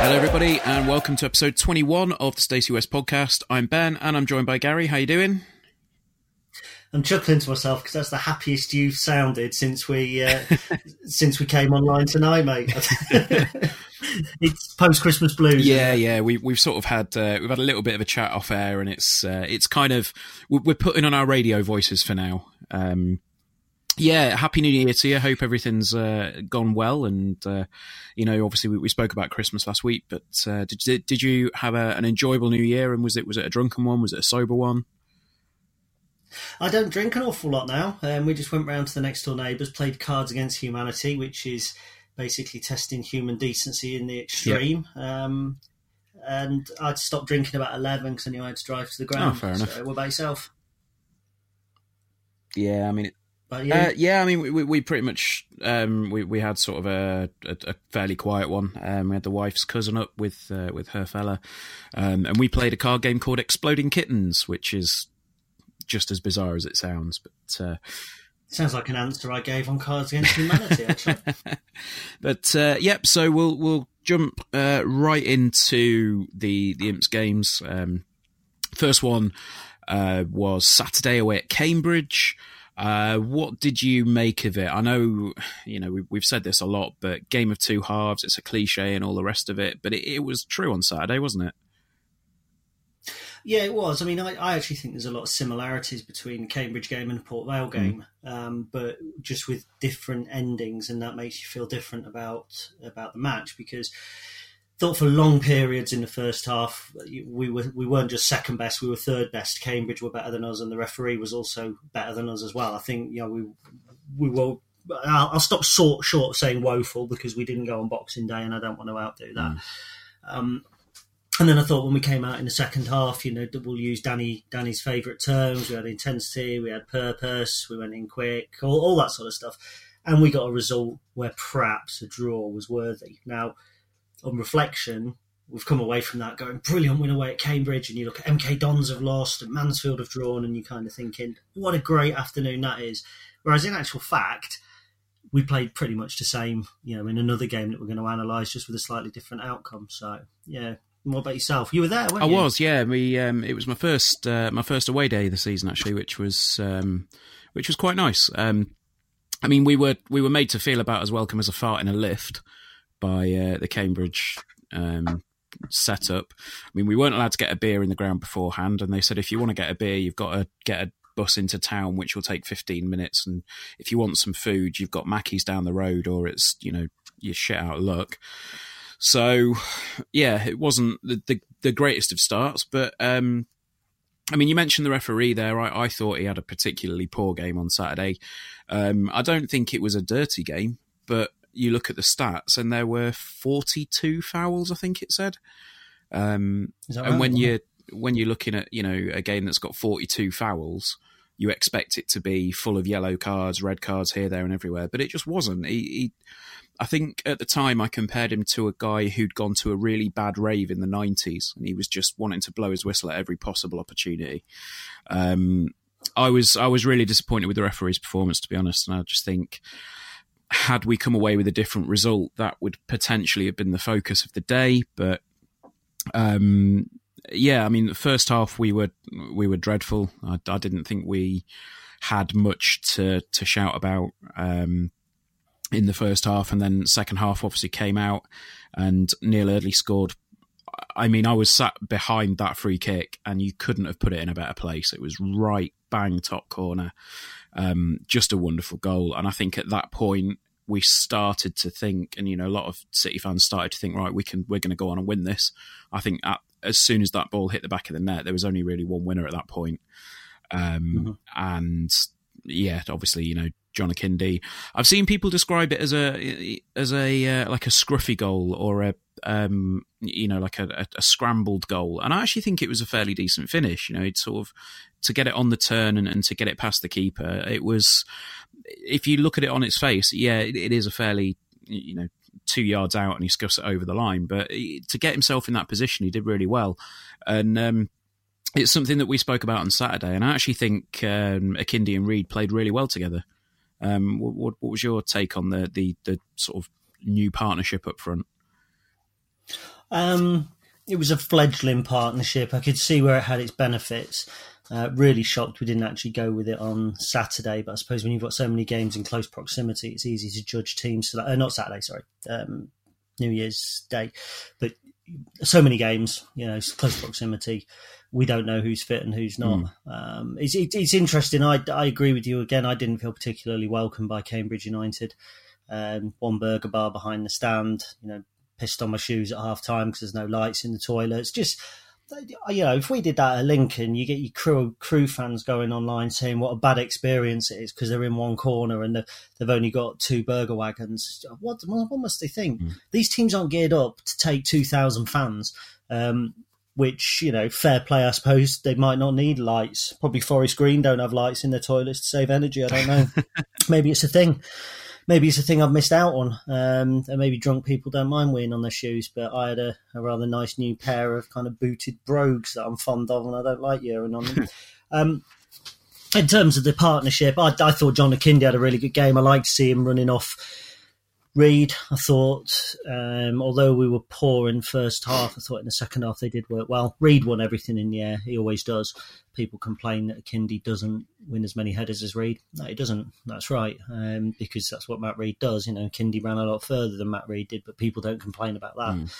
Hello, everybody, and welcome to episode 21 of the Stacey West podcast. I'm Ben, and I'm joined by Gary. How you doing? I'm chuckling to myself because that's the happiest you've sounded since we uh, since we came online tonight, mate. it's post Christmas blues. Yeah, yeah. We we've sort of had uh, we've had a little bit of a chat off air, and it's uh, it's kind of we're putting on our radio voices for now. Um, yeah, happy New Year to you. Hope everything's uh, gone well, and uh, you know, obviously we, we, spoke about Christmas last week, but uh, did did you have a, an enjoyable New Year? And was it was it a drunken one? Was it a sober one? I don't drink an awful lot now. Um, we just went round to the next door neighbours, played Cards Against Humanity, which is basically testing human decency in the extreme. Yep. Um, and I'd stopped drinking about eleven because I knew I had to drive to the ground. Oh, fair enough. what about yourself? Yeah, I mean, uh, yeah, I mean, we, we pretty much um, we we had sort of a, a, a fairly quiet one. Um, we had the wife's cousin up with uh, with her fella, um, and we played a card game called Exploding Kittens, which is just as bizarre as it sounds. But uh, sounds like an answer I gave on Cards Against Humanity, actually. but uh, yep, so we'll we'll jump uh, right into the the Imps games. Um, first one uh, was Saturday away at Cambridge. Uh, what did you make of it? I know, you know, we, we've said this a lot, but game of two halves, it's a cliche and all the rest of it, but it, it was true on Saturday, wasn't it? Yeah, it was. I mean, I, I, actually think there's a lot of similarities between Cambridge game and Port Vale game, mm. um, but just with different endings, and that makes you feel different about about the match because thought for long periods in the first half we were we weren't just second best we were third best cambridge were better than us and the referee was also better than us as well i think you know we we were i'll, I'll stop short short of saying woeful because we didn't go on boxing day and i don't want to outdo that mm. um, and then I thought when we came out in the second half, you know, we'll use Danny Danny's favourite terms. We had intensity, we had purpose, we went in quick, all, all that sort of stuff, and we got a result where perhaps a draw was worthy. Now, on reflection, we've come away from that going brilliant win away at Cambridge, and you look at MK Dons have lost and Mansfield have drawn, and you're kind of thinking, what a great afternoon that is. Whereas in actual fact, we played pretty much the same, you know, in another game that we're going to analyse just with a slightly different outcome. So yeah. What about yourself? You were there, I you? I was, yeah. We um, it was my first uh, my first away day of the season actually, which was um, which was quite nice. Um, I mean, we were we were made to feel about as welcome as a fart in a lift by uh, the Cambridge um, setup. I mean, we weren't allowed to get a beer in the ground beforehand, and they said if you want to get a beer, you've got to get a bus into town, which will take 15 minutes. And if you want some food, you've got Mackey's down the road, or it's, you know, you're shit out of luck. So, yeah, it wasn't the, the, the greatest of starts, but um, I mean, you mentioned the referee there. I, I, thought he had a particularly poor game on Saturday. Um, I don't think it was a dirty game, but you look at the stats, and there were 42 fouls. I think it said. Um, and right? when you when you're looking at you know a game that's got 42 fouls, you expect it to be full of yellow cards, red cards here, there, and everywhere, but it just wasn't. He, he I think at the time I compared him to a guy who'd gone to a really bad rave in the 90s and he was just wanting to blow his whistle at every possible opportunity. Um, I was I was really disappointed with the referee's performance, to be honest, and I just think had we come away with a different result, that would potentially have been the focus of the day. But um, yeah, I mean, the first half we were we were dreadful. I, I didn't think we had much to to shout about. Um, in the first half, and then second half obviously came out, and Neil Eardley scored. I mean, I was sat behind that free kick, and you couldn't have put it in a better place. It was right bang top corner, um, just a wonderful goal. And I think at that point we started to think, and you know, a lot of City fans started to think, right, we can, we're going to go on and win this. I think at, as soon as that ball hit the back of the net, there was only really one winner at that point. Um, mm-hmm. and yeah, obviously, you know, John Akinde. I've seen people describe it as a as a uh, like a scruffy goal or a um, you know like a, a, scrambled goal, and I actually think it was a fairly decent finish. You know, it's sort of to get it on the turn and, and, to get it past the keeper. It was, if you look at it on its face, yeah, it, it is a fairly you know two yards out and he scuffs it over the line. But to get himself in that position, he did really well, and. Um, it's something that we spoke about on Saturday, and I actually think um, Akinde and Rhead played really well together. Um, what, what, was your take on the, the, the sort of new partnership up front? Um, it was a fledgling partnership. I could see where it had its benefits. Uh, really shocked we didn't actually go with it on Saturday, but I suppose when you've got so many games in close proximity, it's easy to judge teams. Uh, not Saturday, sorry, um, New Year's Day, but so many games, you know, close proximity we don't know who's fit and who's not. Mm. Um, it's, it, it's interesting. I, I agree with you again. I didn't feel particularly welcomed by Cambridge United. Um, one burger bar behind the stand, you know, pissed on my shoes at half time because there's no lights in the toilets. Just, you know, if we did that at Lincoln, you get your Crewe Crewe fans going online saying what a bad experience it is because they're in one corner and they've only got two burger wagons. What what must they think? Mm. These teams aren't geared up to take two thousand fans. Um, which you know, fair play, I suppose. They might not need lights. Probably Forest Green don't have lights in their toilets to save energy. I don't know. maybe it's a thing. Maybe it's a thing I've missed out on. Um, and maybe drunk people don't mind wearing on their shoes, but I had a, a, rather nice new pair of kind of booted brogues that I'm fond of, and I don't like urine on them. um, in terms of the partnership, I, I thought John Akinde had a really good game. I like to see him running off Rhead, I thought, um, although we were poor in first half, I thought in the second half they did work well. Rhead won everything in the air; he always does. People complain that Akinde doesn't win as many headers as Rhead. No, he doesn't. That's right, um, because that's what Matt Rhead does. You know, Akinde ran a lot further than Matt Rhead did, but people don't complain about that. Mm.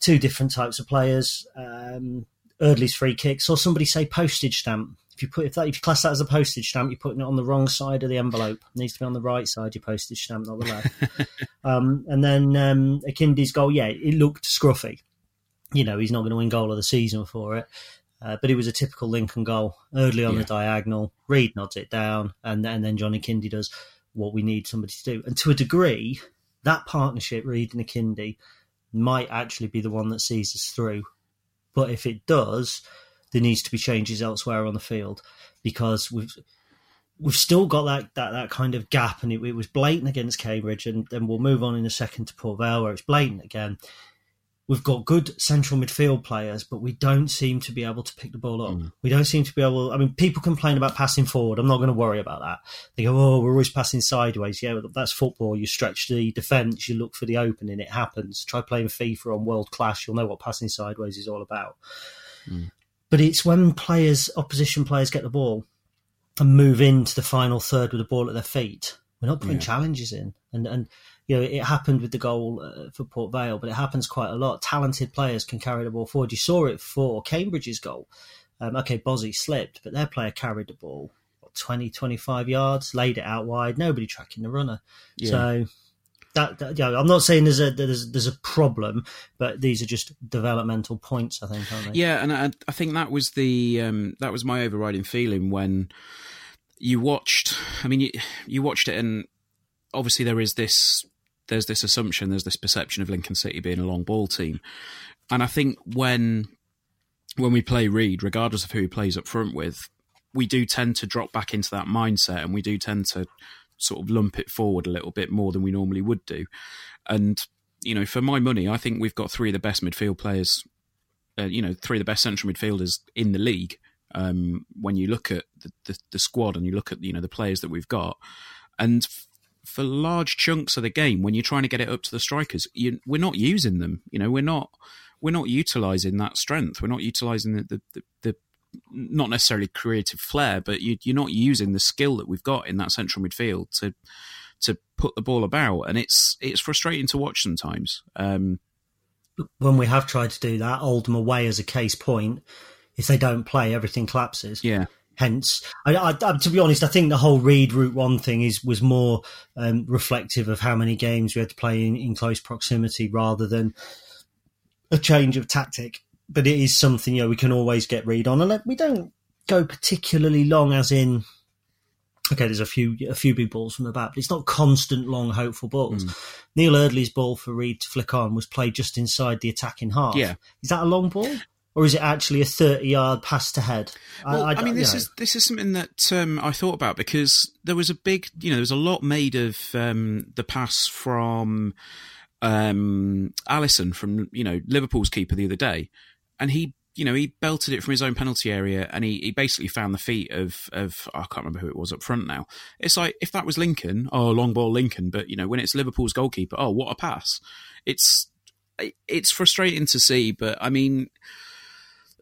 Two different types of players. Um, Eardley's free kick. Saw somebody say postage stamp if you put if that if you class that as a postage stamp, you're putting it on the wrong side of the envelope. It needs to be on the right side. Your postage stamp, not the left. um, and then um, Akinde's goal, yeah, it looked scruffy. You know, he's not going to win goal of the season for it. Uh, but it was a typical Lincoln goal, early on yeah. the diagonal. Rhead nods it down, and, and then John Akinde does what we need somebody to do. And to a degree, that partnership, Rhead and Akinde, might actually be the one that sees us through. But if it does, there needs to be changes elsewhere on the field because we've we've still got that that, that kind of gap, and it, it was blatant against Cambridge, and then we'll move on in a second to Port Vale where it's blatant again. We've got good central midfield players, but we don't seem to be able to pick the ball up. Mm. We don't seem to be able. I mean, people complain about passing forward. I'm not going to worry about that. They go, "Oh, we're always passing sideways." Yeah, that's football. You stretch the defence, you look for the opening. It happens. Try playing FIFA on World Class. You'll know what passing sideways is all about. Mm. But it's when players, opposition players, get the ball and move into the final third with the ball at their feet. We're not putting yeah. challenges in, and and you know it happened with the goal uh, for Port Vale, but it happens quite a lot. Talented players can carry the ball forward. You saw it for Cambridge's goal. Um, okay, Bozzy slipped, but their player carried the ball what, 20, 25 yards, laid it out wide. Nobody tracking the runner. Yeah. So that, that you know, I'm not saying there's a there's there's a problem, but these are just developmental points. I think, aren't they? Yeah, and I, I think that was the um, that was my overriding feeling when you watched. I mean, you, you watched it, and obviously there is this there's this assumption, there's this perception of Lincoln City being a long ball team, and I think when when we play Rhead, regardless of who he plays up front with, we do tend to drop back into that mindset, and we do tend to sort of lump it forward a little bit more than we normally would do. And you know, for my money, I think we've got three of the best midfield players. Uh, you know, three of the best central midfielders in the league. Um, when you look at the, the, the, squad and you look at you know the players that we've got, and for large chunks of the game, when you're trying to get it up to the strikers, you, we're not using them. You know, we're not we're not utilizing that strength. We're not utilizing the the, the, the not necessarily creative flair, but you, are not using the skill that we've got in that central midfield to to put the ball about, and it's it's frustrating to watch sometimes. Um, when we have tried to do that, Oldham away as a case point, if they don't play, everything collapses. Yeah. Hence, I, I, to be honest, I think the whole Rhead Route One thing is was more um, reflective of how many games we had to play in, in close proximity rather than a change of tactic. But it is something you know we can always get read on, and we don't go particularly long, as in okay, there's a few a few big balls from the back, but it's not constant long hopeful balls. Mm. Neil Eardley's ball for Rhead to flick on was played just inside the attacking half. Yeah, is that a long ball? Or is it actually a thirty-yard pass to head? Well, I, I, I mean, this know. is this is something that um, I thought about because there was a big, you know, there was a lot made of um, the pass from um, Alisson from you know Liverpool's keeper the other day, and he you know, he belted it from his own penalty area and he, he basically found the feet of, of, I can't remember who it was up front now. It's like, if that was Lincoln, oh, long ball Lincoln, but, you know, when it's Liverpool's goalkeeper, oh, what a pass. It's, it's frustrating to see, but I mean,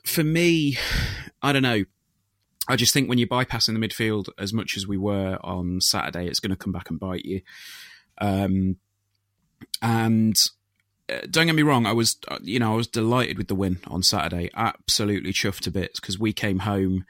for me, I don't know. I just think when you're bypassing the midfield as much as we were on Saturday, it's going to come back and bite you. Um, and uh, don't get me wrong, I was uh, you know I was delighted with the win on Saturday, absolutely chuffed to bits because we came home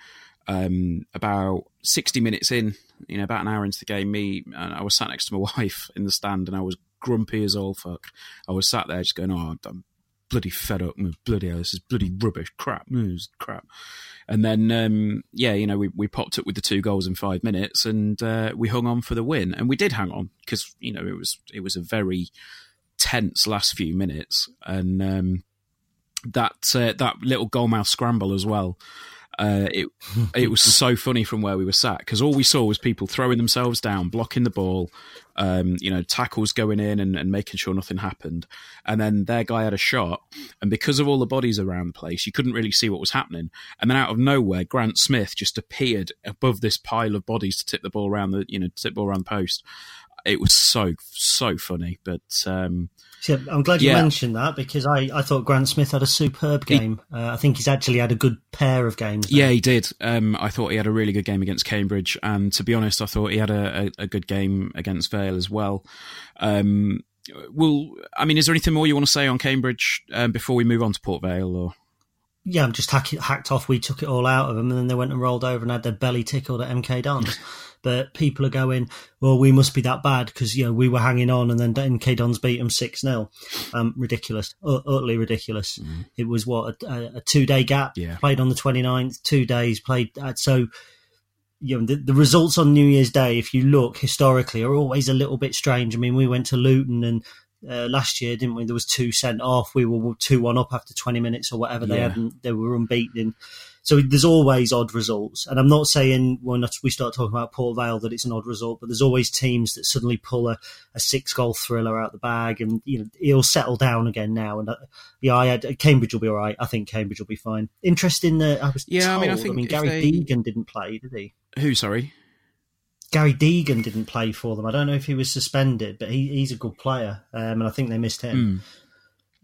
um, about sixty minutes in, you know, about an hour into the game. Me and I was sat next to my wife in the stand, and I was grumpy as all fuck. I was sat there just going, "Oh, I'm bloody fed up. Bloody hell, this is bloody rubbish, crap, this crap." And then, um, yeah, you know, we, we popped up with the two goals in five minutes, and uh, we hung on for the win, and we did hang on because you know it was it was a very tense last few minutes, and um, that uh, that little goalmouth scramble as well. Uh, it it was so funny from where we were sat because all we saw was people throwing themselves down, blocking the ball, um, you know, tackles going in and, and, making sure nothing happened. And then their guy had a shot, and because of all the bodies around the place, you couldn't really see what was happening. And then out of nowhere, Grant Smith just appeared above this pile of bodies to tip the ball around the you know tip ball around the post it was so so funny. But um, yeah, I'm glad you yeah. mentioned that because I, I thought Grant Smith had a superb game. He, uh, I think he's actually had a good pair of games. There. Yeah, he did. Um, I thought he had a really good game against Cambridge, and to be honest, I thought he had a, a, a good game against Vale as well. Um, well, I mean, is there anything more you want to say on Cambridge um, before we move on to Port Vale, or? yeah, I'm just hack, hacked off. We took it all out of them, and then they went and rolled over and had their belly tickled at MK Dons. but people are going, well, we must be that bad because you know we were hanging on, and then MK Dons beat them six 0 um, Ridiculous, U- utterly ridiculous. Mm. It was what a, a two day gap. Yeah. Played on the 29th, two days played. Uh, so you know the, the, results on New Year's Day, if you look historically, are always a little bit strange. I mean, we went to Luton and uh, last year, didn't we? There was two sent off. We were two one up after twenty minutes or whatever. They hadn't. They were unbeaten. So there's always odd results, and I'm not saying when we start talking about Port Vale that it's an odd result, but there's always teams that suddenly pull a, a six goal thriller out the bag, and you know it'll settle down again now. And uh, yeah, I had Cambridge will be all right. I think Cambridge will be fine. Interesting that I was yeah. Told, I mean, I think I mean Gary they... Deegan didn't play, did he? Who? Sorry. Gary Deegan didn't play for them. I don't know if he was suspended, but he, he's a good player, um, and I think they missed him.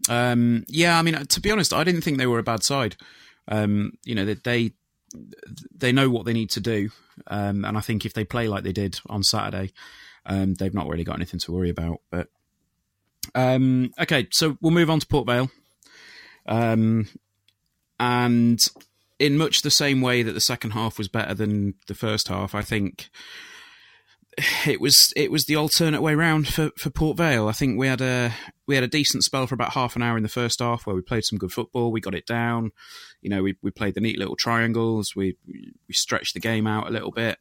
Mm. Um, yeah, I mean, to be honest, I didn't think they were a bad side. Um, you know, they they know what they need to do, um, and I think if they play like they did on Saturday, um, they've not really got anything to worry about. But um, okay, so we'll move on to Port Vale, and in much the same way that the second half was better than the first half, I think it was it was the alternate way round for, for Port Vale. I think we had a we had a decent spell for about half an hour in the first half where we played some good football. We got it down. You know, we, we played the neat little triangles. We we stretched the game out a little bit,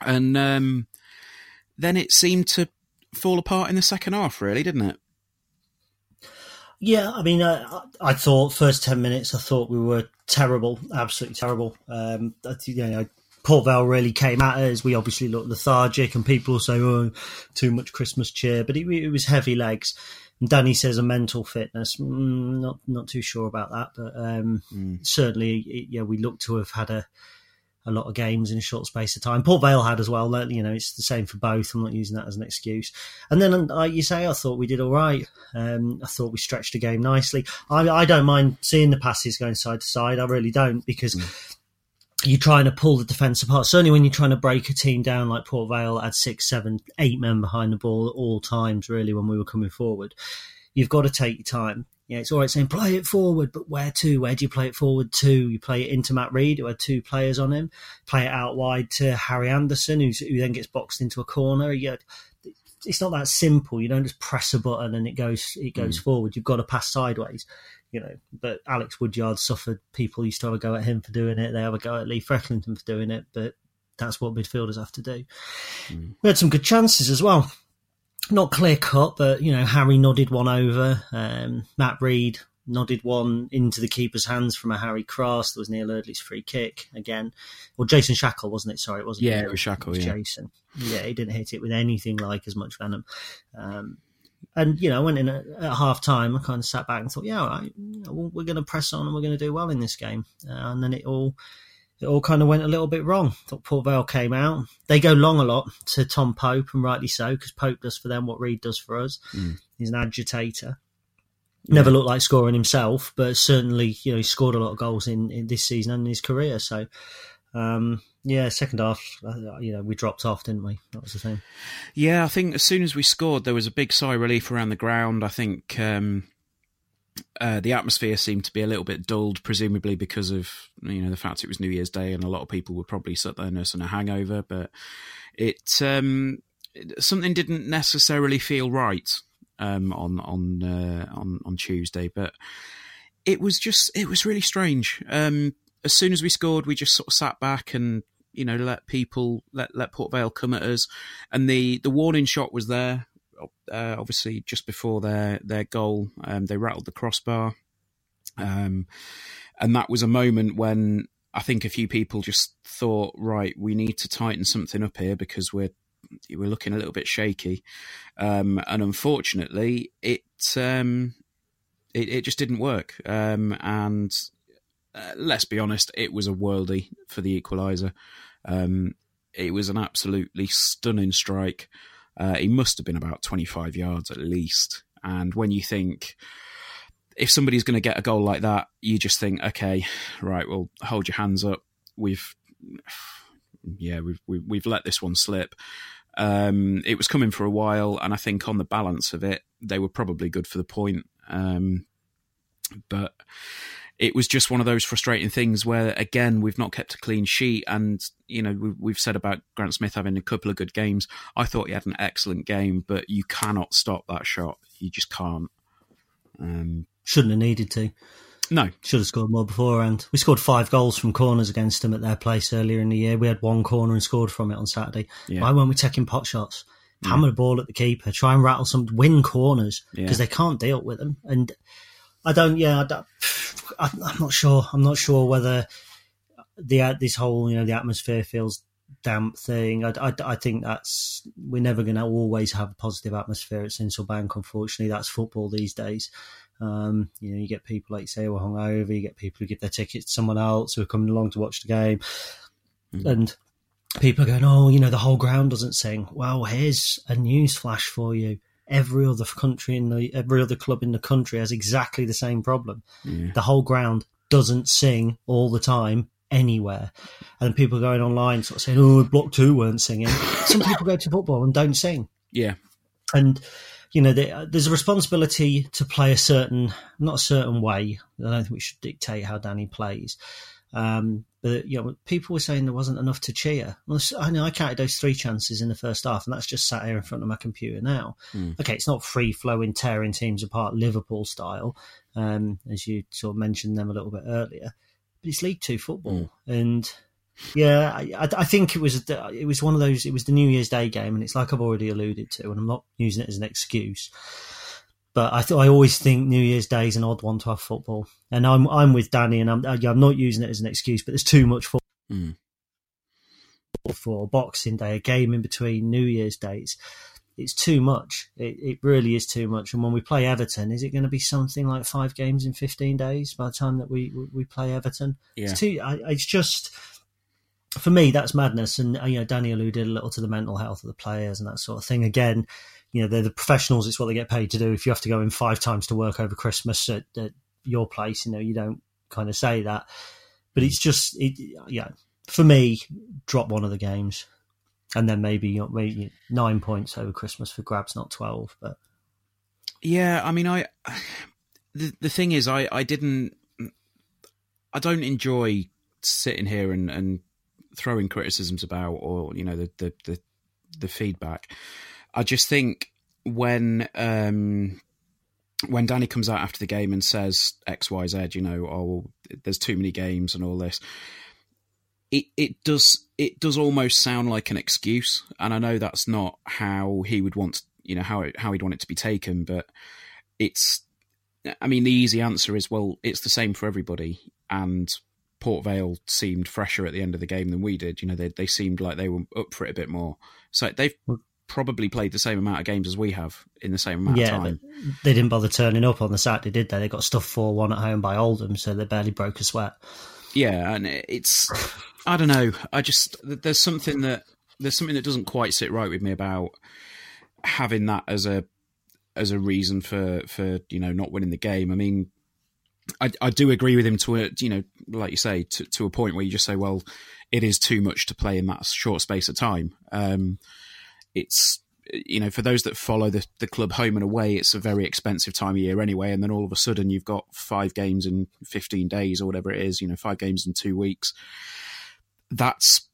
and um, then it seemed to fall apart in the second half. Really, didn't it? Yeah, I mean, uh, I thought first ten minutes, I thought we were terrible, absolutely terrible. Um, you know, Port Vale really came at us. We obviously looked lethargic, and people say, "Oh, too much Christmas cheer," but it, it was heavy legs. And Danny says a mental fitness. Mm, not not too sure about that, but um, mm. certainly, it, yeah, we look to have had a a lot of games in a short space of time. Port Vale had as well. You know, it's the same for both. I'm not using that as an excuse. And then, like you say, I thought we did all right. Um, I thought we stretched the game nicely. I, I, don't mind seeing the passes going side to side. I really don't because. Mm. You're trying to pull the defence apart. Certainly, when you're trying to break a team down like Port Vale had six, seven, eight men behind the ball at all times, really, when we were coming forward, you've got to take your time. Yeah, it's all right saying play it forward, but where to? Where do you play it forward to? You play it into Matt Rhead, who had two players on him. Play it out wide to Harry Anderson, who then gets boxed into a corner. You, it's not that simple. You don't just press a button and it goes it goes mm. forward. You've got to pass sideways, you know. But Alex Woodyard suffered. People used to have a go at him for doing it. They have a go at Lee Frecklington for doing it. But that's what midfielders have to do. Mm. We had some good chances as well not clear cut, but you know, Harry nodded one over. Um, Matt Rhead nodded one into the keeper's hands from a Harry Cross. There was Neil Eardley's free kick again. Well, Jason Shackell, wasn't it? Sorry, it wasn't. Yeah, it was Shackell. It was yeah. Jason. Yeah, he didn't hit it with anything like as much venom. Um, and you know, I went in at, at, half time. I kind of sat back and thought, yeah, all right, we're going to press on and we're going to do well in this game. Uh, and then it all it all kind of went a little bit wrong. I thought Port Vale came out. They go long a lot to Tom Pope, and rightly so, because Pope does for them what Rhead does for us. Mm. He's an agitator. Never yeah. looked like scoring himself, but certainly, you know, he scored a lot of goals in, in this season and in his career. So, um, yeah, second half, uh, you know, we dropped off, didn't we? That was the thing. Yeah, I think as soon as we scored, there was a big sigh of relief around the ground. I think um, uh, the atmosphere seemed to be a little bit dulled, presumably because of you know the fact it was New Year's Day and a lot of people were probably sat there nursing a hangover. But it um, something didn't necessarily feel right um, on on uh, on on Tuesday, but it was just it was really strange. Um, as soon as we scored, we just sort of sat back and you know let people let let Port Vale come at us, and the the warning shot was there uh, obviously just before their their goal, um, they rattled the crossbar, um, and that was a moment when I think a few people just thought, right, we need to tighten something up here because we're we're looking a little bit shaky, um, and unfortunately, it, um, it, it just didn't work, um, and uh, let's be honest, it was a worldie for the equaliser. Um, it was an absolutely stunning strike. Uh, he must have been about 25 yards at least. And when you think, if somebody's going to get a goal like that, you just think, okay, right, well, hold your hands up. We've, yeah, we've we've, we've let this one slip. Um, it was coming for a while, and I think on the balance of it, they were probably good for the point. Um, but it was just one of those frustrating things where, again, we've not kept a clean sheet. And, you know, we've said about Grant Smith having a couple of good games. I thought he had an excellent game, but you cannot stop that shot. You just can't. Um, Shouldn't have needed to. No. Should have scored more beforehand. We scored five goals from corners against them at their place earlier in the year. We had one corner and scored from it on Saturday. Yeah. Why weren't we taking pot shots? Hammer the ball at the keeper, try and rattle some, win corners because yeah. they can't deal with them. And I don't. Yeah, I don't, I'm not sure. I'm not sure whether the this whole you know the atmosphere feels damp thing. I, I, I think that's we're never going to always have a positive atmosphere at Sincil Bank. Unfortunately, that's football these days. Um, you know, you get people like you say who are hungover. You get people who give their tickets to someone else who are coming along to watch the game, mm-hmm. and people are going, "Oh, you know, the whole ground doesn't sing." Well, here's a news flash for you every other country in the every other club in the country has exactly the same problem. Yeah. The whole ground doesn't sing all the time anywhere, and people going online sort of saying, "Oh, Block Two weren't singing." Some people go to football and don't sing. Yeah, and you know, there's a responsibility to play a certain, not a certain way. I don't think we should dictate how Danny plays. Um, but you know, people were saying there wasn't enough to cheer. Well, I know I counted those three chances in the first half, and that's just sat here in front of my computer now. Mm. Okay, it's not free flowing, tearing teams apart, Liverpool style, um, as you sort of mentioned them a little bit earlier. But it's League Two football, mm. and yeah, I, I, think it was it was one of those. It was the New Year's Day game, and it's like I've already alluded to, and I'm not using it as an excuse But I th- I always think New Year's Day is an odd one to have football, and I'm I'm with Danny, and I'm I'm not using it as an excuse, but there's too much football Mm. for Boxing Day, a game in between New Year's days. It's too much. It, it really is too much. And when we play Everton, is it going to be something like five games in 15 days by the time that we we play Everton? Yeah. It's too. I, it's just for me that's madness. And uh, you know, Danny alluded a little to the mental health of the players and that sort of thing. Again, you know, they're the professionals. It's what they get paid to do. If you have to go in five times to work over Christmas at, at your place, you know, you don't kind of say that. But it's just, it, yeah, for me, drop one of the games, and then maybe you know, maybe nine points over Christmas for grabs, not twelve. But Yeah, I mean, I the the thing is, I I didn't, I don't enjoy sitting here and and throwing criticisms about or you know the the the, the feedback. I just think when um when Danny comes out after the game and says X Y Z, you know, oh, there's too many games and all this. It it does it does almost sound like an excuse, and I know that's not how he would want, you know, how it, how he'd want it to be taken, but it's. I mean, the easy answer is well, it's the same for everybody, and Port Vale seemed fresher at the end of the game than we did. You know, they they seemed like they were up for it a bit more. So they've probably played the same amount of games as we have in the same amount yeah, of time. they didn't bother turning up on the Saturday, did they? They got stuffed four one at home by Oldham, so they barely broke a sweat. Yeah, and it's I don't know. I just there's something that there's something that doesn't quite sit right with me about having that as a as a reason for for you know not winning the game. I mean, I I do agree with him to a you know like you say to to a point where you just say, well, it is too much to play in that short space of time. Um, it's you know for those that follow the the club home and away, it's a very expensive time of year anyway, and then all of a sudden you've got five games in 15 days or whatever it is, you know, five games in two weeks. That's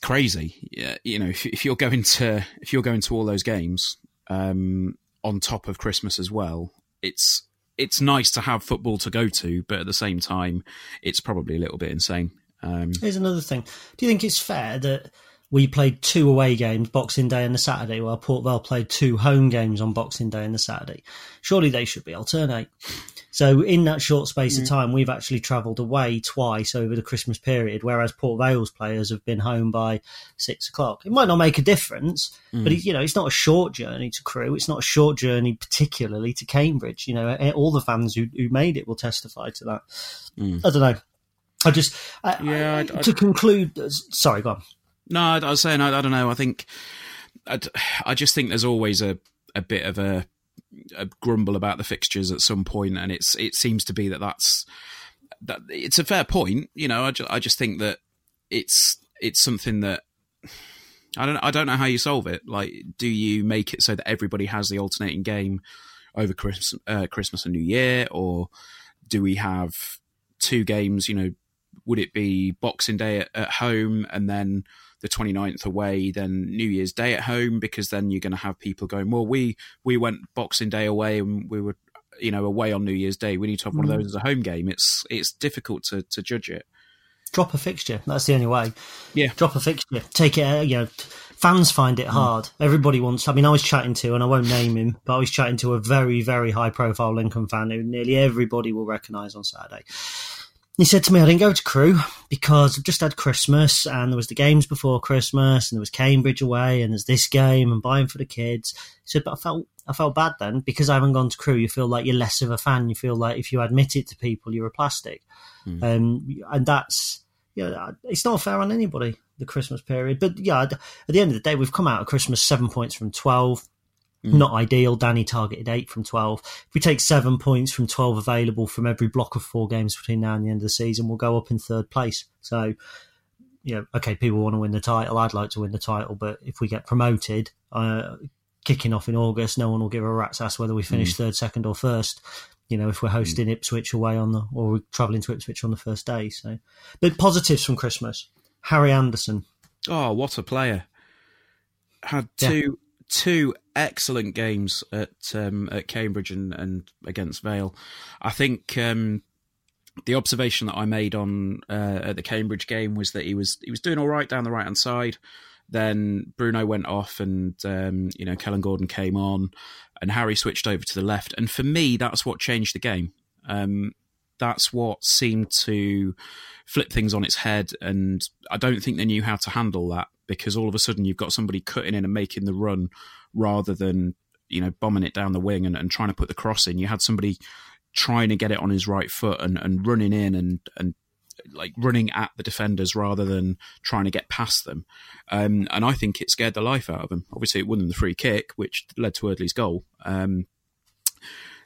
crazy. Yeah, you know, if, if you're going to if you're going to all those games um, on top of Christmas as well, it's it's nice to have football to go to, but at the same time, it's probably a little bit insane. Um, Here's another thing. Do you think it's fair that we played two away games, Boxing Day and the Saturday, while Port Vale played two home games on Boxing Day and the Saturday? Surely they should be alternate. Eh? So in that short space of mm. time, we've actually travelled away twice over the Christmas period, whereas Port Vale's players have been home by six o'clock. It might not make a difference, mm. but it, you know, it's not a short journey to Crewe. It's not a short journey, particularly to Cambridge. You know, eh, eh all the fans who, who made it will testify to that. Mm. I don't know. I just, I, Yeah, I- I'd- to conclude. Sorry, go on. No, I, I was saying I, I don't know. I think I, I just think there's always a, a bit of a, a grumble about the fixtures at some point, and it's it seems to be that that's that it's a fair point. You know, I, ju- I just think that it's it's something that I don't I don't know how you solve it. Like, do you make it so that everybody has the alternating game over Christmas, uh, Christmas and New Year, or do we have two games? You know, would it be Boxing Day at, at home and then the 29th away, then New Year's Day at home? Because then you're going to have people going, well, we we went Boxing Day away and we were you know away on New Year's Day. We need to have one of those as a home game. It's it's difficult to to judge it. Drop a fixture. That's the only way. Yeah. Drop a fixture. Take it. uh, You know, fans find it hard. Everybody wants. I mean, I was chatting to, and I won't name him, but I was chatting to a very, very high-profile Lincoln fan who nearly everybody will recognise on Saturday. He said to me, I didn't go to Crewe because I've just had Christmas and there was the games before Christmas and there was Cambridge away and there's this game and buying for the kids. He said, but I felt I felt bad then because I haven't gone to Crewe. You feel like you're less of a fan. You feel like if you admit it to people, you're a plastic. Um, and that's you know, it's not fair on anybody the Christmas period. But yeah, at the end of the day, we've come out of Christmas seven points from twelve. Mm. Not ideal. Danny targeted eight from 12. If we take seven points from 12 available from every block of four games between now and the end of the season, we'll go up in third place. So, you know, okay, people want to win the title. I'd like to win the title, but if we get promoted, uh, kicking off in August, no one will give a rat's ass whether we mm. finish third, second, or first. You know, if we're mm. hosting Ipswich away on the, or we're travelling to Ipswich on the first day. So, but positives from Christmas. Harry Anderson. Oh, what a player! Had Yeah. Two excellent games at um, at Cambridge and, and against Vale. I think um, the observation that I made on uh, at the Cambridge game was that he was he was doing all right down the right hand side. Then Bruno went off, and um, you know Kellan Gordon came on, and Harry switched over to the left. And for me, that's what changed the game. Um, that's what seemed to flip things on its head. And I don't think they knew how to handle that because all of a sudden you've got somebody cutting in and making the run rather than you know bombing it down the wing and, and trying to put the cross in. You had somebody trying to get it on his right foot and, and running in and and like running at the defenders rather than trying to get past them. Um, and I think it scared the life out of them. Obviously, it won them the free kick, which led to Eardley's goal. Um,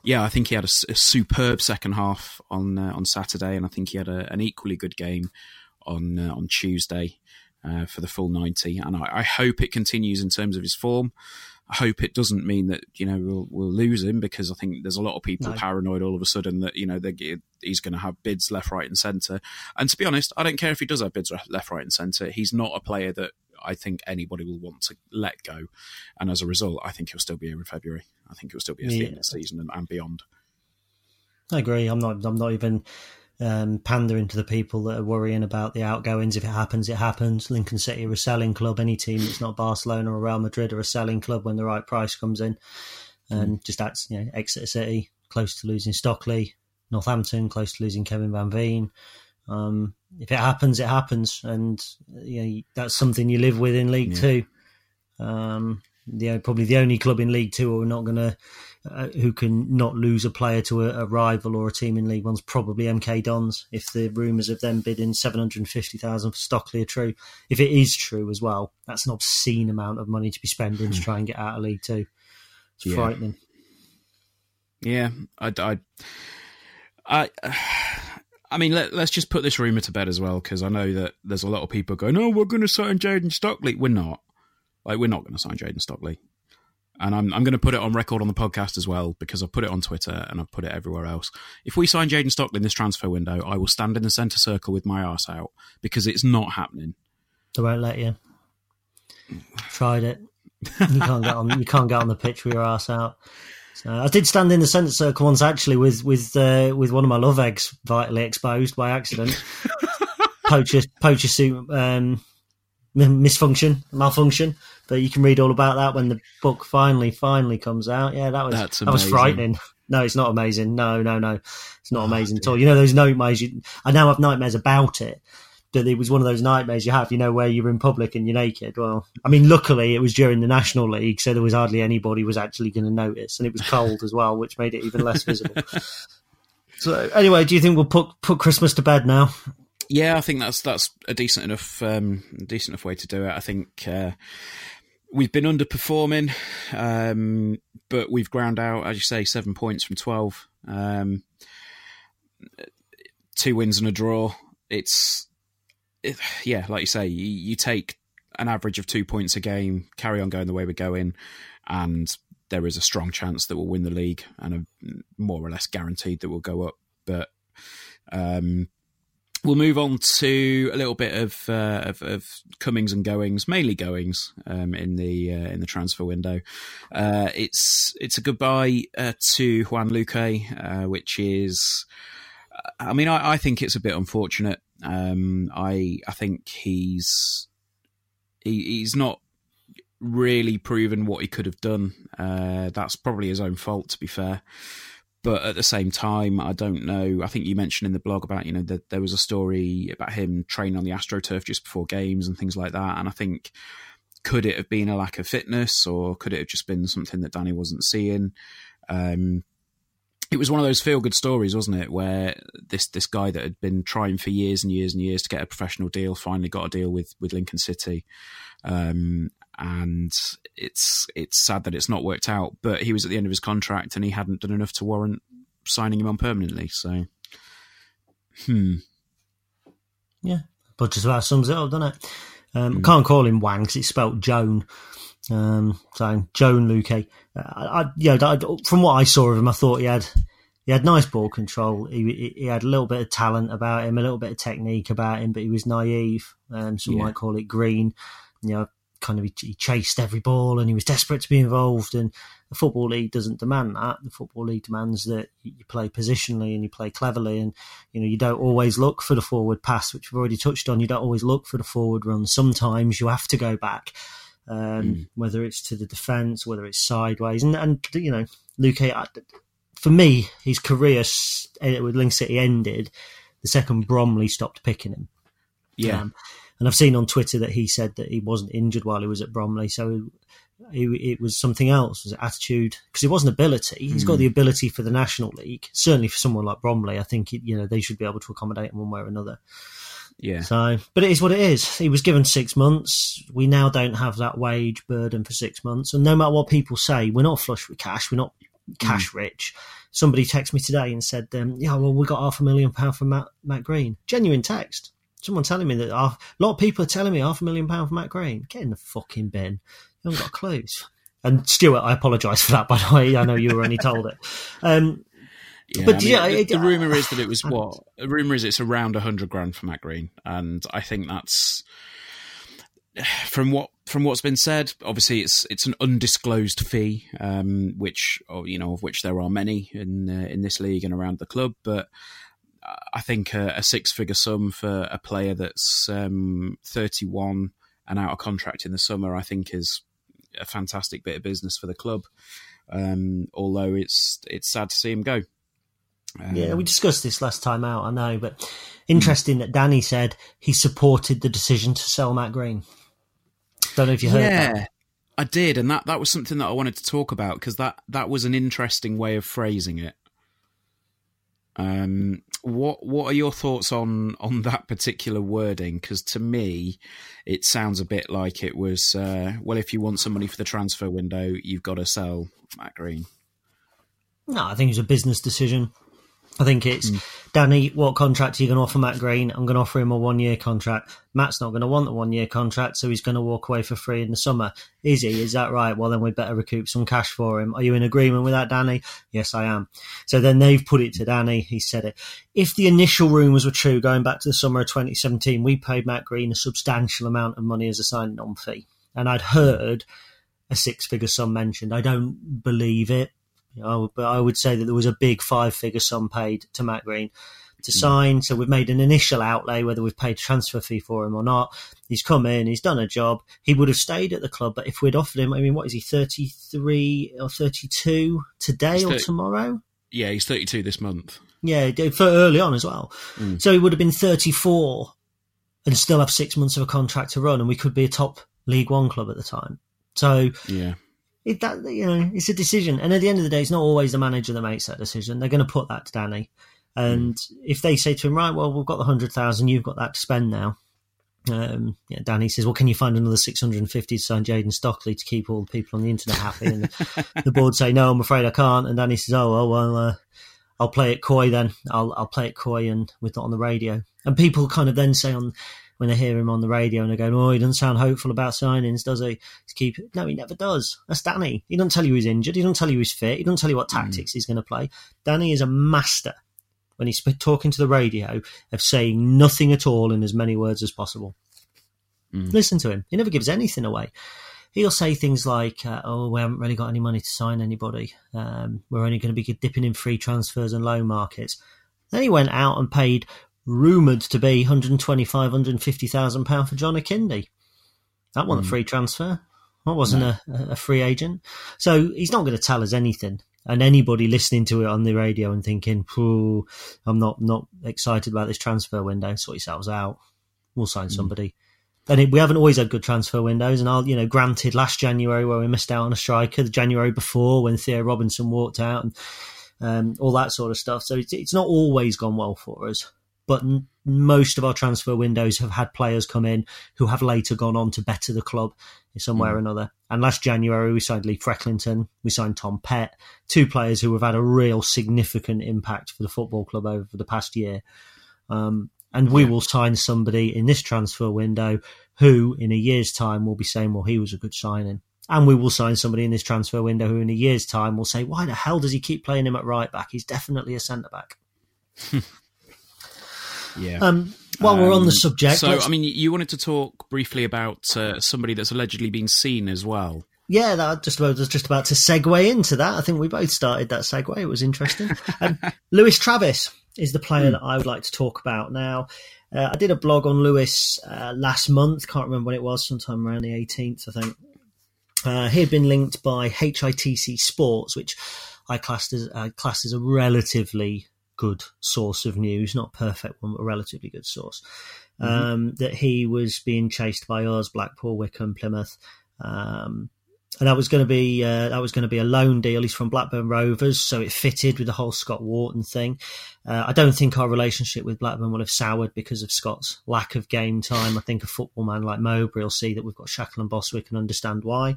yeah, I think he had a, a superb second half on uh, on Saturday, and I think he had a, an equally good game on uh, on Tuesday uh, for the full ninety. And I, I, hope it continues in terms of his form. I hope it doesn't mean that you know we'll, we'll lose him because I think there's a lot of people no. paranoid all of a sudden that you know he's going to have bids left, right, and centre. And to be honest, I don't care if he does have bids left, right, and centre. He's not a player that I think anybody will want to let go. And as a result, I think he'll still be here in February. I think he'll still be here yeah. the end of the season and, and, beyond. I agree. I'm not. I'm not even um, pandering to the people that are worrying about the outgoings. If it happens, it happens. Lincoln City are a selling club. Any team that's not Barcelona or Real Madrid are a selling club when the right price comes in. And mm. just that's you know, Exeter City close to losing Stockley, Northampton close to losing Kevin Van Veen. Um, if it happens, it happens, and you know, that's something you live with in League yeah. Two. Um, you know, probably the only club in League Two who are not going to, uh, who can not lose a player to a, a, rival or a team in League One's probably MK Dons. If the rumours of them bidding seven hundred fifty thousand for Stockley are true, if it is true as well, that's an obscene amount of money to be spending to hmm. try and get out of League Two. It's yeah. frightening. Yeah, I, I, I I mean, let, us just put this rumor to bed as well, because I know that there's a lot of people going, "Oh, we're going to sign Jayden Stockley." We're not. Like, we're not going to sign Jayden Stockley, and I'm I'm going to put it on record on the podcast as well because I've put it on Twitter and I've put it everywhere else. If we sign Jayden Stockley in this transfer window, I will stand in the centre circle with my ass out because it's not happening. They won't let you. Tried it. You can't get on. You can't get on the pitch with your ass out. So I did stand in the centre circle once actually with with uh, with one of my love eggs vitally exposed by accident. poacher poacher suit um, misfunction malfunction, but you can read all about that when the book finally finally comes out. Yeah, that was that was frightening. No, it's not amazing. No, no, no, it's not oh, amazing dear. at all. You know those nightmares. You, I now have nightmares about it that it was one of those nightmares you have, you know, where you're in public and you're naked. Well, I mean, luckily it was during the National League, so there was hardly anybody was actually going to notice, and it was cold as well, which made it even less visible. so, anyway, do you think we'll put put Christmas to bed now? Yeah, I think that's that's a decent enough um, decent enough way to do it. I think. Uh, we've been underperforming, um, but we've ground out, as you say, seven points from 12. Um, two wins and a draw. It's it, yeah, like you say, you, you, take an average of two points a game, carry on going the way we're going, and there is a strong chance that we'll win the league, and a, more or less guaranteed that we'll go up. But um, we'll move on to a little bit of, uh, of, of comings and goings, mainly goings um, in the uh, in the transfer window. Uh, it's it's a goodbye uh, to Juan Luque, uh, which is. I mean, I, I, think it's a bit unfortunate. Um, I I think he's he, he's not really proven what he could have done. Uh, that's probably his own fault, to be fair. But at the same time, I don't know. I think you mentioned in the blog about you know that there was a story about him training on the AstroTurf just before games and things like that. And I think could it have been a lack of fitness, or could it have just been something that Danny wasn't seeing? Um, it was one of those feel good stories, wasn't it? Where this this guy that had been trying for years and years and years to get a professional deal finally got a deal with with Lincoln City, um, and it's it's sad that it's not worked out. But he was at the end of his contract and he hadn't done enough to warrant signing him on permanently. So, hmm, yeah, but just about sums it up, doesn't it? Um, mm. Can't call him Wang because it's spelt Joan. Um, so Joan Luque, uh, I, yeah, from what I saw of him, I thought he had he had nice ball control. He, he had a little bit of talent about him, a little bit of technique about him, but he was naive. Um, some yeah. might call it green. You know, kind of he chased every ball and he was desperate to be involved. And the football league doesn't demand that. The football league demands that you play positionally and you play cleverly, and you know you don't always look for the forward pass, which we've already touched on. You don't always look for the forward run. Sometimes you have to go back. Um, mm. Whether it's to the defence, whether it's sideways, and and you know, Luke, for me, his career with Lincoln City ended the second Bromley stopped picking him. Yeah. Um, and I've seen on Twitter that he said that he wasn't injured while he was at Bromley, so it, it was something else, was it attitude because it wasn't ability. He's mm. got hmm. the ability for the National League. Certainly for someone like Bromley, I think you know they should be able to accommodate him one way or another. Yeah. So, but it is what it is. He was given six months. We now don't have that wage burden for six months, and no matter what people say, we're not flush with cash. We're not cash mm. rich. Somebody texted me today and said, um, "Yeah, well, we got half a million pound from Matt, Matt Green." Genuine text someone telling me that half, a lot of people are telling me half a million pound for Matt Green. Get in the fucking bin. You haven't got clues. And Stuart, I apologise for that. By the way, I know you were only told it. Um, yeah, but I mean, yeah, the, the rumor is that it was what? The rumor is it's around a hundred grand for Matt Green, and I think that's from what from what's been said. Obviously, it's it's an undisclosed fee, um, which oh, you know of which there are many in uh, in this league and around the club, but I think a, a six figure sum for a player that's um, 31 and out of contract in the summer, I think is a fantastic bit of business for the club. Um, although it's it's sad to see him go. Um, yeah, we discussed this last time out, I know, but interesting that Danny said he supported the decision to sell Matt Green. Don't know if you heard yeah, that. I did, and that, that was something that I wanted to talk about because that, that was an interesting way of phrasing it. Um, what what are your thoughts on on that particular wording? Because to me, it sounds a bit like it was. Uh, well, if you want some money for the transfer window, you've got to sell Matt Green. No, I think it's a business decision. I think it's mm. Danny. What contract are you going to offer Matt Green? I'm going to offer him a one year contract. Matt's not going to want the one year contract, so he's going to walk away for free in the summer. Is he? Is that right? Well, then we better recoup some cash for him. Are you in agreement with that, Danny? Yes, I am. So then they've put it to Danny. He said it. If the initial rumours were true, going back to the summer of 2017, we paid Matt Green a substantial amount of money as a signing on fee, and I'd heard a six figure sum mentioned. I don't believe it but I would say that there was a big five figure sum paid to Matt Green to mm. sign. So we've made an initial outlay, whether we've paid a transfer fee for him or not. He's come in, he's done a job. He would have stayed at the club, but if we'd offered him, I mean, what is he, 33 or 32 today he's or 30, tomorrow? Yeah, he's 32 this month. Yeah, for early on as well. Mm. So he would have been 34 and still have six months of a contract to run, and we could be a top League One club at the time. So yeah, it, that you know, it's a decision, and at the end of the day, it's not always the manager that makes that decision. They're going to put that to Danny, and mm. if they say to him, "Right, well, we've got the hundred thousand, you've got that to spend now," um, yeah, Danny says, "Well, can you find another six hundred and fifty to sign Jayden Stockley to keep all the people on the internet happy?" And the, the board say, "No, I'm afraid I can't." And Danny says, "Oh, well, uh, I'll play it coy then. I'll I'll play it coy and with it on the radio." And people kind of then say on when they hear him on the radio and they're going, "Oh, he doesn't sound hopeful about signings, does he?" He's keep no, he never does. That's Danny. He doesn't tell you he's injured. He doesn't tell you he's fit. He doesn't tell you what hmm. tactics mm. he's going to play. Danny is a master when he's talking to the radio of saying nothing at all in as many words as possible. Mm. Listen to him. He never gives anything away. He'll say things like, uh, "Oh, we haven't really got any money to sign anybody. Um, we're only going to be dipping in free transfers and loan markets." Then he went out and paid rumoured to be 125, 150,000 pound for John Akinde. That wasn't mm. a free transfer. That wasn't no. a, a free agent. So he's not going to tell us anything. And anybody listening to it on the radio and thinking, Phew, I'm not not excited about this transfer window, sort yourselves out. We'll sign mm. somebody. And it, we haven't always had good transfer windows. And I'll, you know, granted, last January where we missed out on a striker, the January before when Theo Robinson walked out and um, all that sort of stuff. So it's, it's not always gone well for us but most of our transfer windows have had players come in who have later gone on to better the club in some way mm. or another. And last January, we signed Lee Frecklington, we signed Tom Pett, two players who have had a real significant impact for the football club over the past year. Um, and we will sign somebody in this transfer window who, in a year's time, will be saying, well, he was a good signing. And we will sign somebody in this transfer window who, in a year's time, will say, why the hell does he keep playing him at right back? He's definitely a centre back. Yeah. Um, while we're on the subject, so let's- I mean, you wanted to talk briefly about uh, somebody that's allegedly been seen as well. Yeah, that just about, was just about to segue into that. I think we both started that segue. It was interesting. um, Lewis Travis is the player that I would like to talk about now. Uh, I did a blog on Lewis uh, last month. Can't remember when it was. Sometime around the 18th, I think. Uh, he had been linked by HITC Sports, which I classed as uh, classed as a relatively good source of news, not perfect one, but a relatively good source. Um, that he was being chased by us, Blackpool, Wycombe, Plymouth. Um, and that was going to be uh, that was going to be a loan deal. He's from Blackburn Rovers, so it fitted with the whole Scott Wharton thing. Uh, I don't think our relationship with Blackburn will have soured because of Scott's lack of game time. I think a football man like Mowbray will see that we've got Shackell and Bostwick and understand why.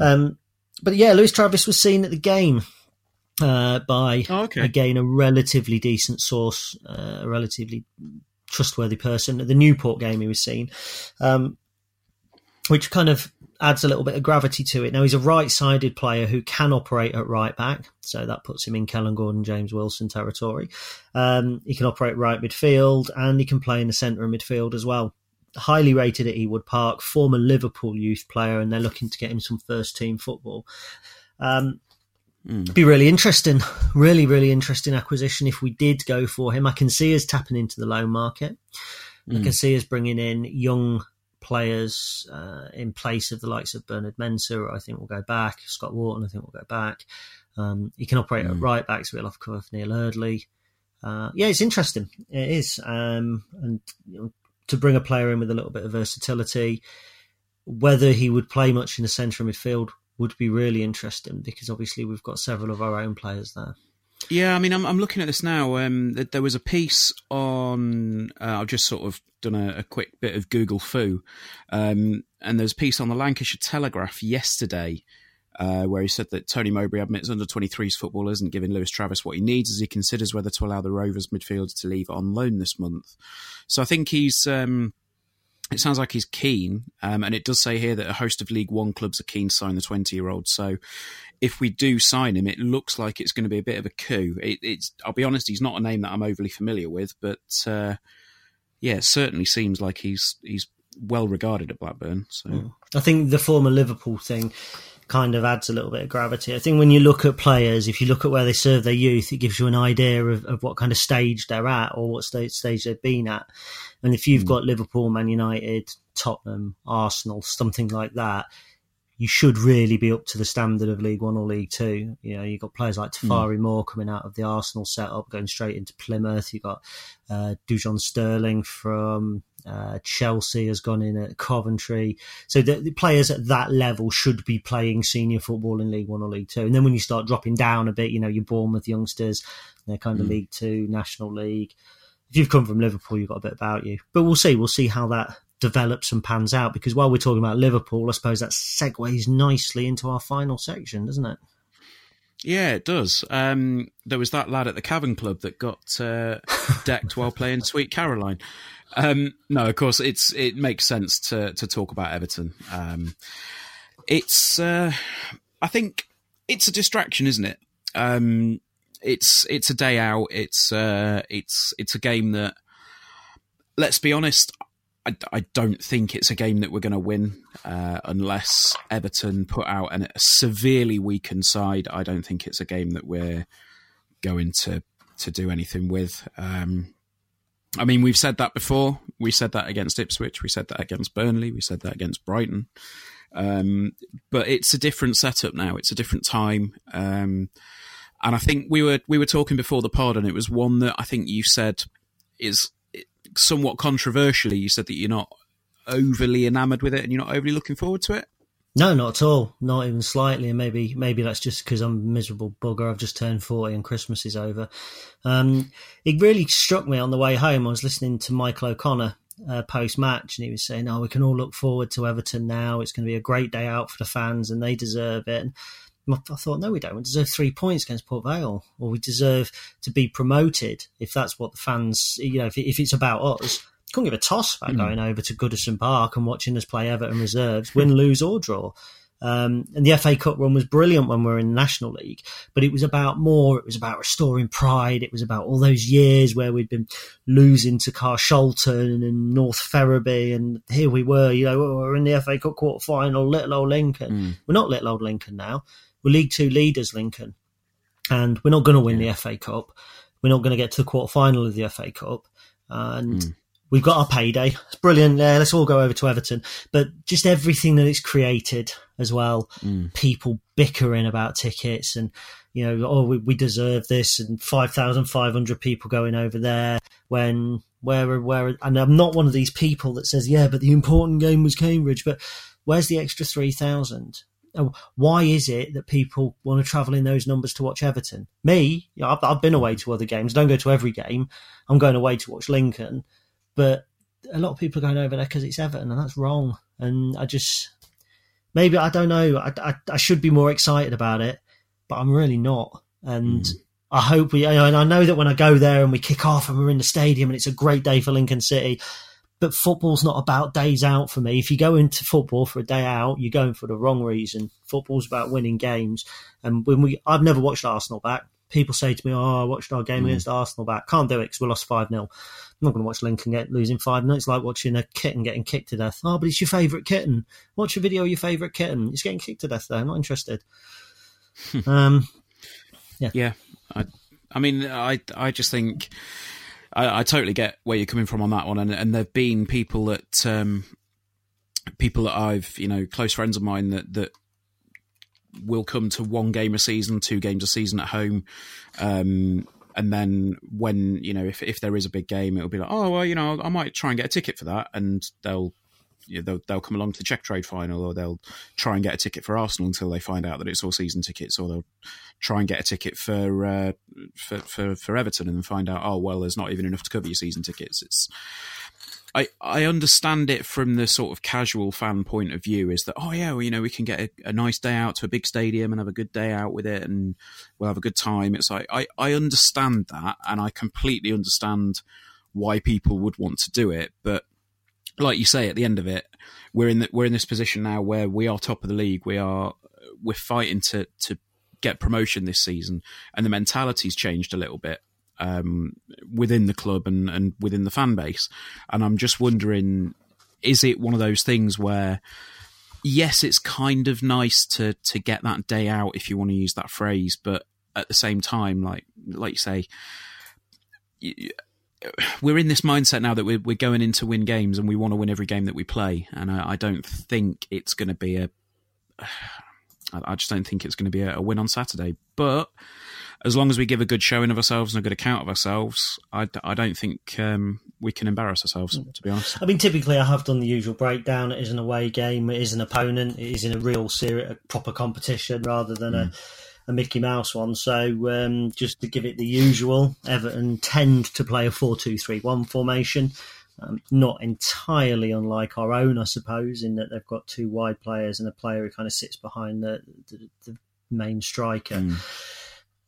Um, but yeah, Lewis Travis was seen at the game uh, by Oh, okay. again a relatively decent source, uh, a relatively trustworthy person. At the Newport game, he was seen, um, which kind of adds a little bit of gravity to it. Now he's a right-sided player who can operate at right back, so that puts him in Kellan Gordon, James Wilson territory. Um, he can operate right midfield, and he can play in the centre of midfield as well. Highly rated at Ewood Park, former Liverpool youth player, and they're looking to get him some first team football. Um, be really interesting, really, really interesting acquisition if we did go for him. I can see us tapping into the loan market. I can see us bringing in young players uh, in place of the likes of Bernard Mensah, I think we'll go back. Scott Wharton, I think we'll go back. Um, he can operate at right back, so we'll have cover for Neal Eardley. Uh, yeah, it's interesting. It is, um, and you know, to bring a player in with a little bit of versatility, whether he would play much in the centre of midfield would be really interesting because obviously we've got several of our own players there. Yeah, I mean, I'm, I'm looking at this now. Um, there was a piece on. Uh, I've just sort of done a, a quick bit of Google foo, um, and there's a piece on the Lancashire Telegraph yesterday uh, where he said that Tony Mowbray admits under 23s football isn't giving Lewis Travis what he needs as he considers whether to allow the Rovers midfielder to leave on loan this month. So I think he's. Um, it sounds like he's keen, um, and it does say here that a host of League One clubs are keen to sign the 20 year old. So, if we do sign him, it looks like it's going to be a bit of a coup. It, it's, I'll be honest, he's not a name that I'm overly familiar with, but uh, yeah, it certainly seems like he's he's well regarded at Blackburn. So, I think the former Liverpool thing kind of adds a little bit of gravity. I think when you look at players, if you look at where they serve their youth, it gives you an idea of, of what kind of stage they're at or what stage, stage they've been at. And if you've hmm. got Liverpool, Man United, Tottenham, Arsenal, something like that, you should really be up to the standard of League One or League Two. You know, you've got players like Tafari Moore coming out of the Arsenal setup, going straight into Plymouth. You've got uh, Dujon Sterling from uh, Chelsea has gone in at Coventry. So the, the players at that level should be playing senior football in League One or League Two. And then when you start dropping down a bit, you know, your Bournemouth youngsters, they're kind of League Two, National League. If you've come from Liverpool, you've got a bit about you. But we'll see. We'll see how that develops and pans out. Because while we're talking about Liverpool, I suppose that segues nicely into our final section, doesn't it? yeah, it does. Um, there was that lad at the Cavern Club that got uh, decked while playing Sweet Caroline. Um, no, of course, it's it makes sense to to talk about Everton. Um, it's uh, I think it's a distraction, isn't it? Um, it's it's a day out. It's uh, it's it's a game that. Let's be honest. I, I don't think it's a game that we're going to win uh, unless Everton put out an, a severely weakened side. I don't think it's a game that we're going to to do anything with. Um, I mean, we've said that before. We said that against Ipswich. We said that against Burnley. We said that against Brighton. Um, but it's a different setup now. It's a different time. Um, and I think we were we were talking before the pod, and it was one that I think you said is somewhat controversially. You said that you're not overly enamoured with it, and you're not overly looking forward to it. No, not at all. Not even slightly. And maybe maybe that's just because I'm a miserable bugger. I've just turned 40 and Christmas is over. Um, it really struck me on the way home. I was listening to Michael O'Connor uh, post match and he was saying, Oh, we can all look forward to Everton now. It's going to be a great day out for the fans and they deserve it. And I thought, no, we don't. We deserve three points against Port Vale, or we deserve to be promoted if that's what the fans, you know, if, if it's about us. Couldn't give a toss about going over to Goodison Park and watching us play Everton reserves, win, lose, or draw. Um, and the FA Cup run was brilliant when we were in the National League, but it was about more. It was about restoring pride. It was about all those years where we'd been losing to Carshalton and North Ferriby, and here we were. You know, we're in the FA Cup quarter final, little old Lincoln. Mm. We're not little old Lincoln now. We're League Two leaders, Lincoln, and we're not going to win the FA Cup. We're not going to get to the quarter final of the FA Cup, and. Mm. We've got our payday. It's brilliant. Yeah, let's all go over to Everton. But just everything that it's created as well. Mm. People bickering about tickets and, you know, oh, we, we deserve this and 5,500 people going over there when, where, where, and I'm not one of these people that says, yeah, but the important game was Cambridge. But where's the extra 3,000? Oh, Why is it that people want to travel in those numbers to watch Everton? Me, I've, I've been away to other games. Don't go to every game. I'm going away to watch Lincoln but a lot of people are going over there because it's Everton, and that's wrong. And I just maybe I don't know. I, I, I should be more excited about it, but I'm really not. And Mm. I hope we. And I know that when I go there and we kick off and we're in the stadium and it's a great day for Lincoln City. But football's not about days out for me. If you go into football for a day out, you're going for the wrong reason. Football's about winning games. And when we, I've never watched Arsenal back. People say to me, "Oh, I watched our game Mm. against Arsenal back." Can't do it because we lost five 0 I'm not going to watch Lincoln get losing five 0 It's like watching a kitten getting kicked to death. Oh, but it's your favourite kitten. Watch a video of your favourite kitten. It's getting kicked to death. There, not interested. um, yeah, Yeah, I, I mean, I, I just think I, I totally get where you're coming from on that one, and and there've been people that, um, people that I've, you know, close friends of mine that that will come to one game a season, two games a season at home, um, and then when you know if if there is a big game, it'll be like, oh well, you know, I might try and get a ticket for that, and they'll. You know, they'll, they'll come along to the Checkatrade final, or they'll try and get a ticket for Arsenal until they find out that it's all season tickets, or they'll try and get a ticket for uh, for, for for Everton and find out, oh well, there's not even enough to cover your season tickets. It's I I understand it from the sort of casual fan point of view is that oh yeah, well, you know we can get a, a nice day out to a big stadium and have a good day out with it and we'll have a good time. It's like I I understand that and I completely understand why people would want to do it, but like you say, at the end of it, we're in the, we're in this position now where we are top of the league. We are we're fighting to to get promotion this season, and the mentality's changed a little bit um, within the club and and within the fan base. And I'm just wondering, is it one of those things where? Yes, it's kind of nice to to get that day out, if you want to use that phrase, but at the same time, like like you say, we're in this mindset now that we're, we're going in to win games and we want to win every game that we play. And I, I don't think it's going to be a. I just don't think it's going to be a, a win on Saturday. But as long as we give a good showing of ourselves and a good account of ourselves, I don't think um, we can embarrass ourselves, to be honest. I mean, typically I have done the usual breakdown. It is an away game. It is an opponent. It is in a real serious, proper competition rather than a, a Mickey Mouse one. So um, just to give it the usual, Everton tend to play a 4-2-3-1 formation. Um, not entirely unlike our own, I suppose, in that they've got two wide players and a player who kind of sits behind the, the, the main striker.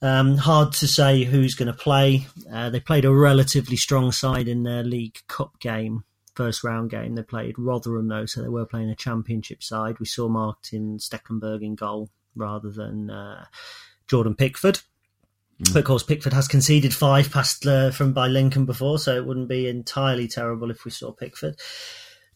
Um, hard to say who's going to play. Uh, they played a relatively strong side in their League Cup game, first round game. They played Rotherham, though, so they were playing a championship side. We saw Maarten Stekelenburg in goal rather than uh, Jordan Pickford. But of course, Pickford has conceded five past uh, from by Lincoln before, so it wouldn't be entirely terrible if we saw Pickford.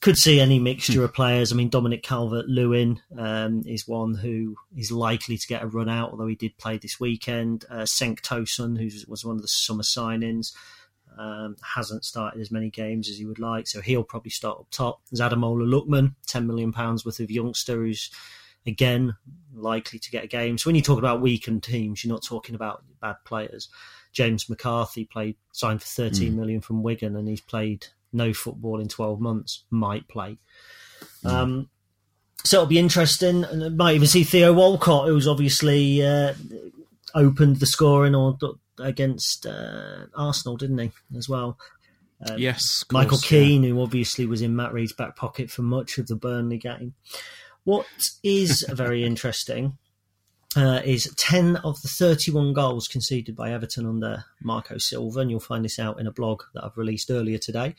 Could see any mixture of players. I mean, Dominic Calvert Lewin um, is one who is likely to get a run out, although he did play this weekend. Uh, Cenk Tosun, who was one of the summer signings, um, hasn't started as many games as he would like, so he'll probably start up top. There's Ademola Lookman, £10 million worth of youngster who's again likely to get a game. So when you talk about weakened teams, you're not talking about bad players. James McCarthy played signed for 13 million from Wigan, and he's played no football in 12 months. Might play. Um, so it'll be interesting. And might even see Theo Walcott, who's obviously uh, opened the scoring or against uh, Arsenal, didn't he, as well? Um, yes, of Michael course, yeah. Keane, who obviously was in Matt Rhead's back pocket for much of the Burnley game. What is very interesting uh, is 10 of the 31 goals conceded by Everton under Marco Silva, and you'll find this out in a blog that I've released earlier today.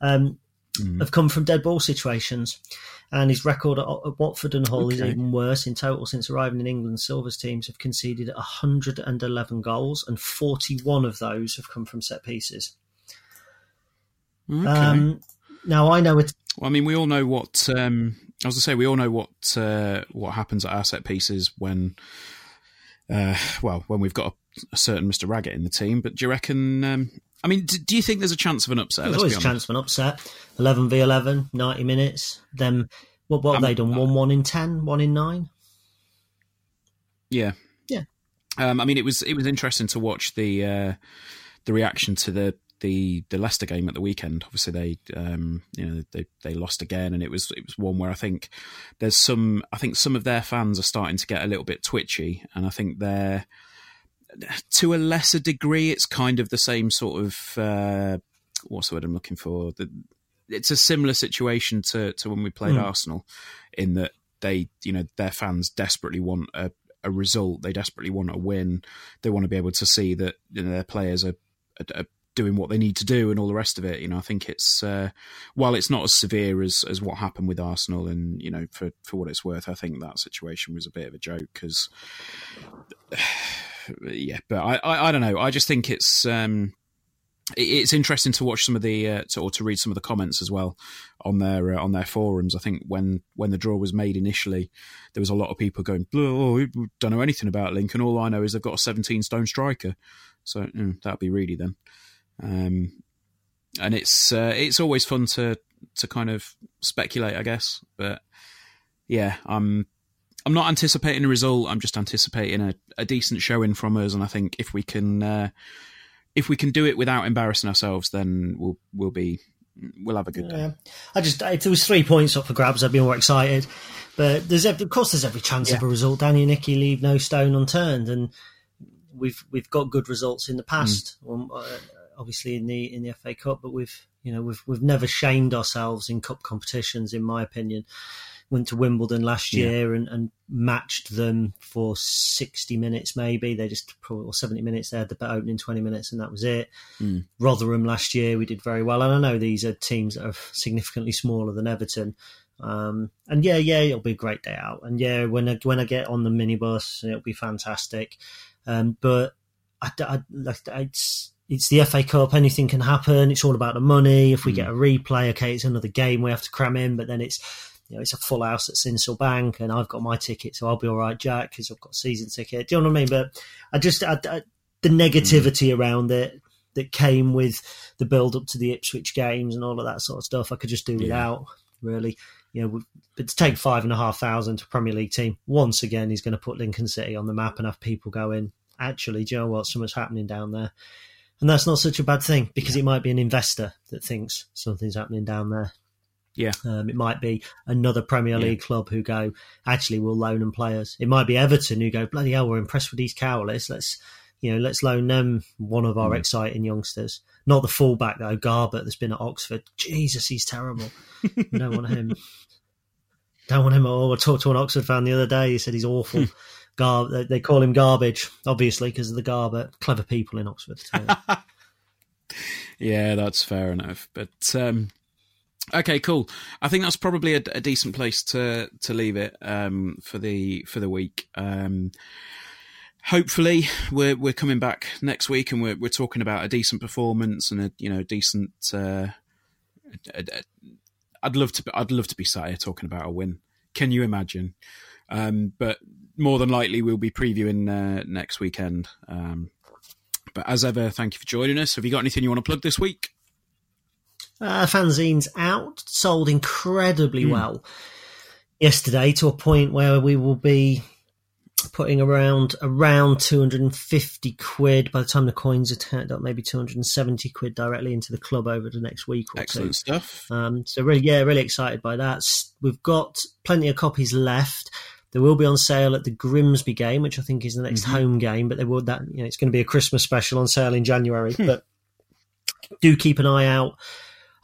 Um, have come from dead ball situations. And his record at, at Watford and Hull is even worse. In total, since arriving in England, Silva's teams have conceded 111 goals, and 41 of those have come from set pieces. Okay. Um, now, I know it's Well, I mean, we all know what. Um, I was to say, we all know what uh, what happens at our set pieces when, uh, well, when we've got a, a certain Mister Raggett in the team. But do you reckon? Um, I mean, do, do you think there's a chance of an upset? There's always a chance of an upset. 11 v 11, 90 minutes. Then, what, what have Um, they done? 1 1 in 10, 1 in 9? Yeah, Yeah. Um, I mean, it was it was interesting to watch the uh, the reaction to the, the the Leicester game at the weekend. Obviously, they um, you know they they lost again, and it was it was one where I think there's some I think some of their fans are starting to get a little bit twitchy, and I think they're to a lesser degree, it's kind of the same sort of uh, what's the word I'm looking for. The, it's a similar situation to to when we played Hmm. Arsenal, in that they you know their fans desperately want a, a result. They desperately want a win. They want to be able to see that you know, their players are, are, are doing what they need to do and all the rest of it. You know, I think it's uh, while it's not as severe as as what happened with Arsenal, and you know, for for what it's worth, I think that situation was a bit of a joke because. Yeah, but I, I, I don't know. I just think it's um, it- it's interesting to watch some of the uh, to, or to read some of the comments as well on their uh, on their forums. I think when when the draw was made initially, there was a lot of people going, "Oh, we don't know anything about Lincoln. All I know is they've got a 17 stone striker." So mm, that'd be really then. Um, and it's uh, it's always fun to to kind of speculate, I guess. But yeah, I'm I'm not anticipating a result. I'm just anticipating a, a decent showing from us, and I think if we can uh, if we can do it without embarrassing ourselves, then we'll we'll be we'll have a good day. Yeah. I just, if there was three points up for grabs, I'd be more excited. But there's, ev- of course, there's every chance of a result. Danny and Nicky leave no stone unturned. And we've we've got good results in the past. Um, uh, obviously in the in the FA Cup, but we've you know we've we've never shamed ourselves in cup competitions, in my opinion. Went to Wimbledon last Yeah. year and, and matched them for sixty minutes, maybe they just or seventy minutes. They had the opening twenty minutes, and that was it. Rotherham last year we did very well, and I know these are teams that are significantly smaller than Everton. Um, and yeah, yeah, it'll be a great day out. And yeah, when I, when I get on the minibus, it'll be fantastic. Um, but I, I, like, it's it's the FA Cup. Anything can happen. It's all about the money. If we hmm. get a replay, okay, it's another game we have to cram in. But then it's you know it's a full house at Sincil Bank, and I've got my ticket, so I'll be all right, Jack, because I've got a season ticket. Do you know what I mean? But I just I, I, the hmm. negativity around it that came with the build up to the Ipswich games and all of that sort of stuff, I could just do without. Really, you know, but to take five and a half thousand to a Premier League team once again, he's going to put Lincoln City on the map and have people going. Actually, do you know what? So much happening down there, and that's not such a bad thing because it might be an investor that thinks something's happening down there. Yeah. Um, it might be another Premier League club who go, actually, we'll loan them players. It might be Everton who go, bloody hell, we're impressed with these Cowlers. Let's, you know, let's loan them one of our exciting youngsters. Not the fullback though, Garbutt, that's been at Oxford. Jesus, he's terrible. Don't want him. Don't want him at all. I talked to an Oxford fan the other day. He said he's awful. Gar- they- call him garbage, obviously, because of the Garbutt. Clever people in Oxford. Yeah, that's fair enough. But um, okay, cool. I think that's probably a, a decent place to to leave it um, for the for the week. Um, hopefully, we're we're coming back next week, and we're we're talking about a decent performance and a you know decent. Uh, a- a- I'd love to. I'd love to be sat here talking about a win. Can you imagine? Um, but more than likely, we'll be previewing uh, next weekend. Um, but as ever, thank you for joining us. Have you got anything you want to plug this week? Uh, fanzines out, sold incredibly well yesterday to a point where we will be putting around around 250 quid by the time the coins are turned up, maybe 270 quid directly into the club over the next week or Excellent two. stuff. Um, so really, yeah, really excited by that. We've got plenty of copies left. They will be on sale at the Grimsby game, which I think is the next mm-hmm. home game. But they will that you know it's going to be a Christmas special on sale in January. Hmm. but do keep an eye out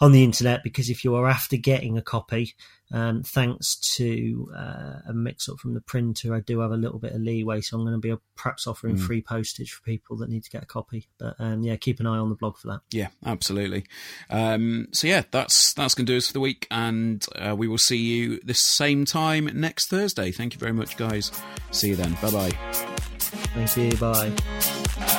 on the internet because if you are after getting a copy, um, thanks to uh, a mix up from the printer, I do have a little bit of leeway, so I'm going to be perhaps offering mm. free postage for people that need to get a copy. But um, yeah, keep an eye on the blog for that. Yeah, absolutely. Um, so yeah, that's that's going to do us for the week, and uh, we will see you this same time next Thursday. Thank you very much, guys. See you then. Bye bye. Thank you. Bye.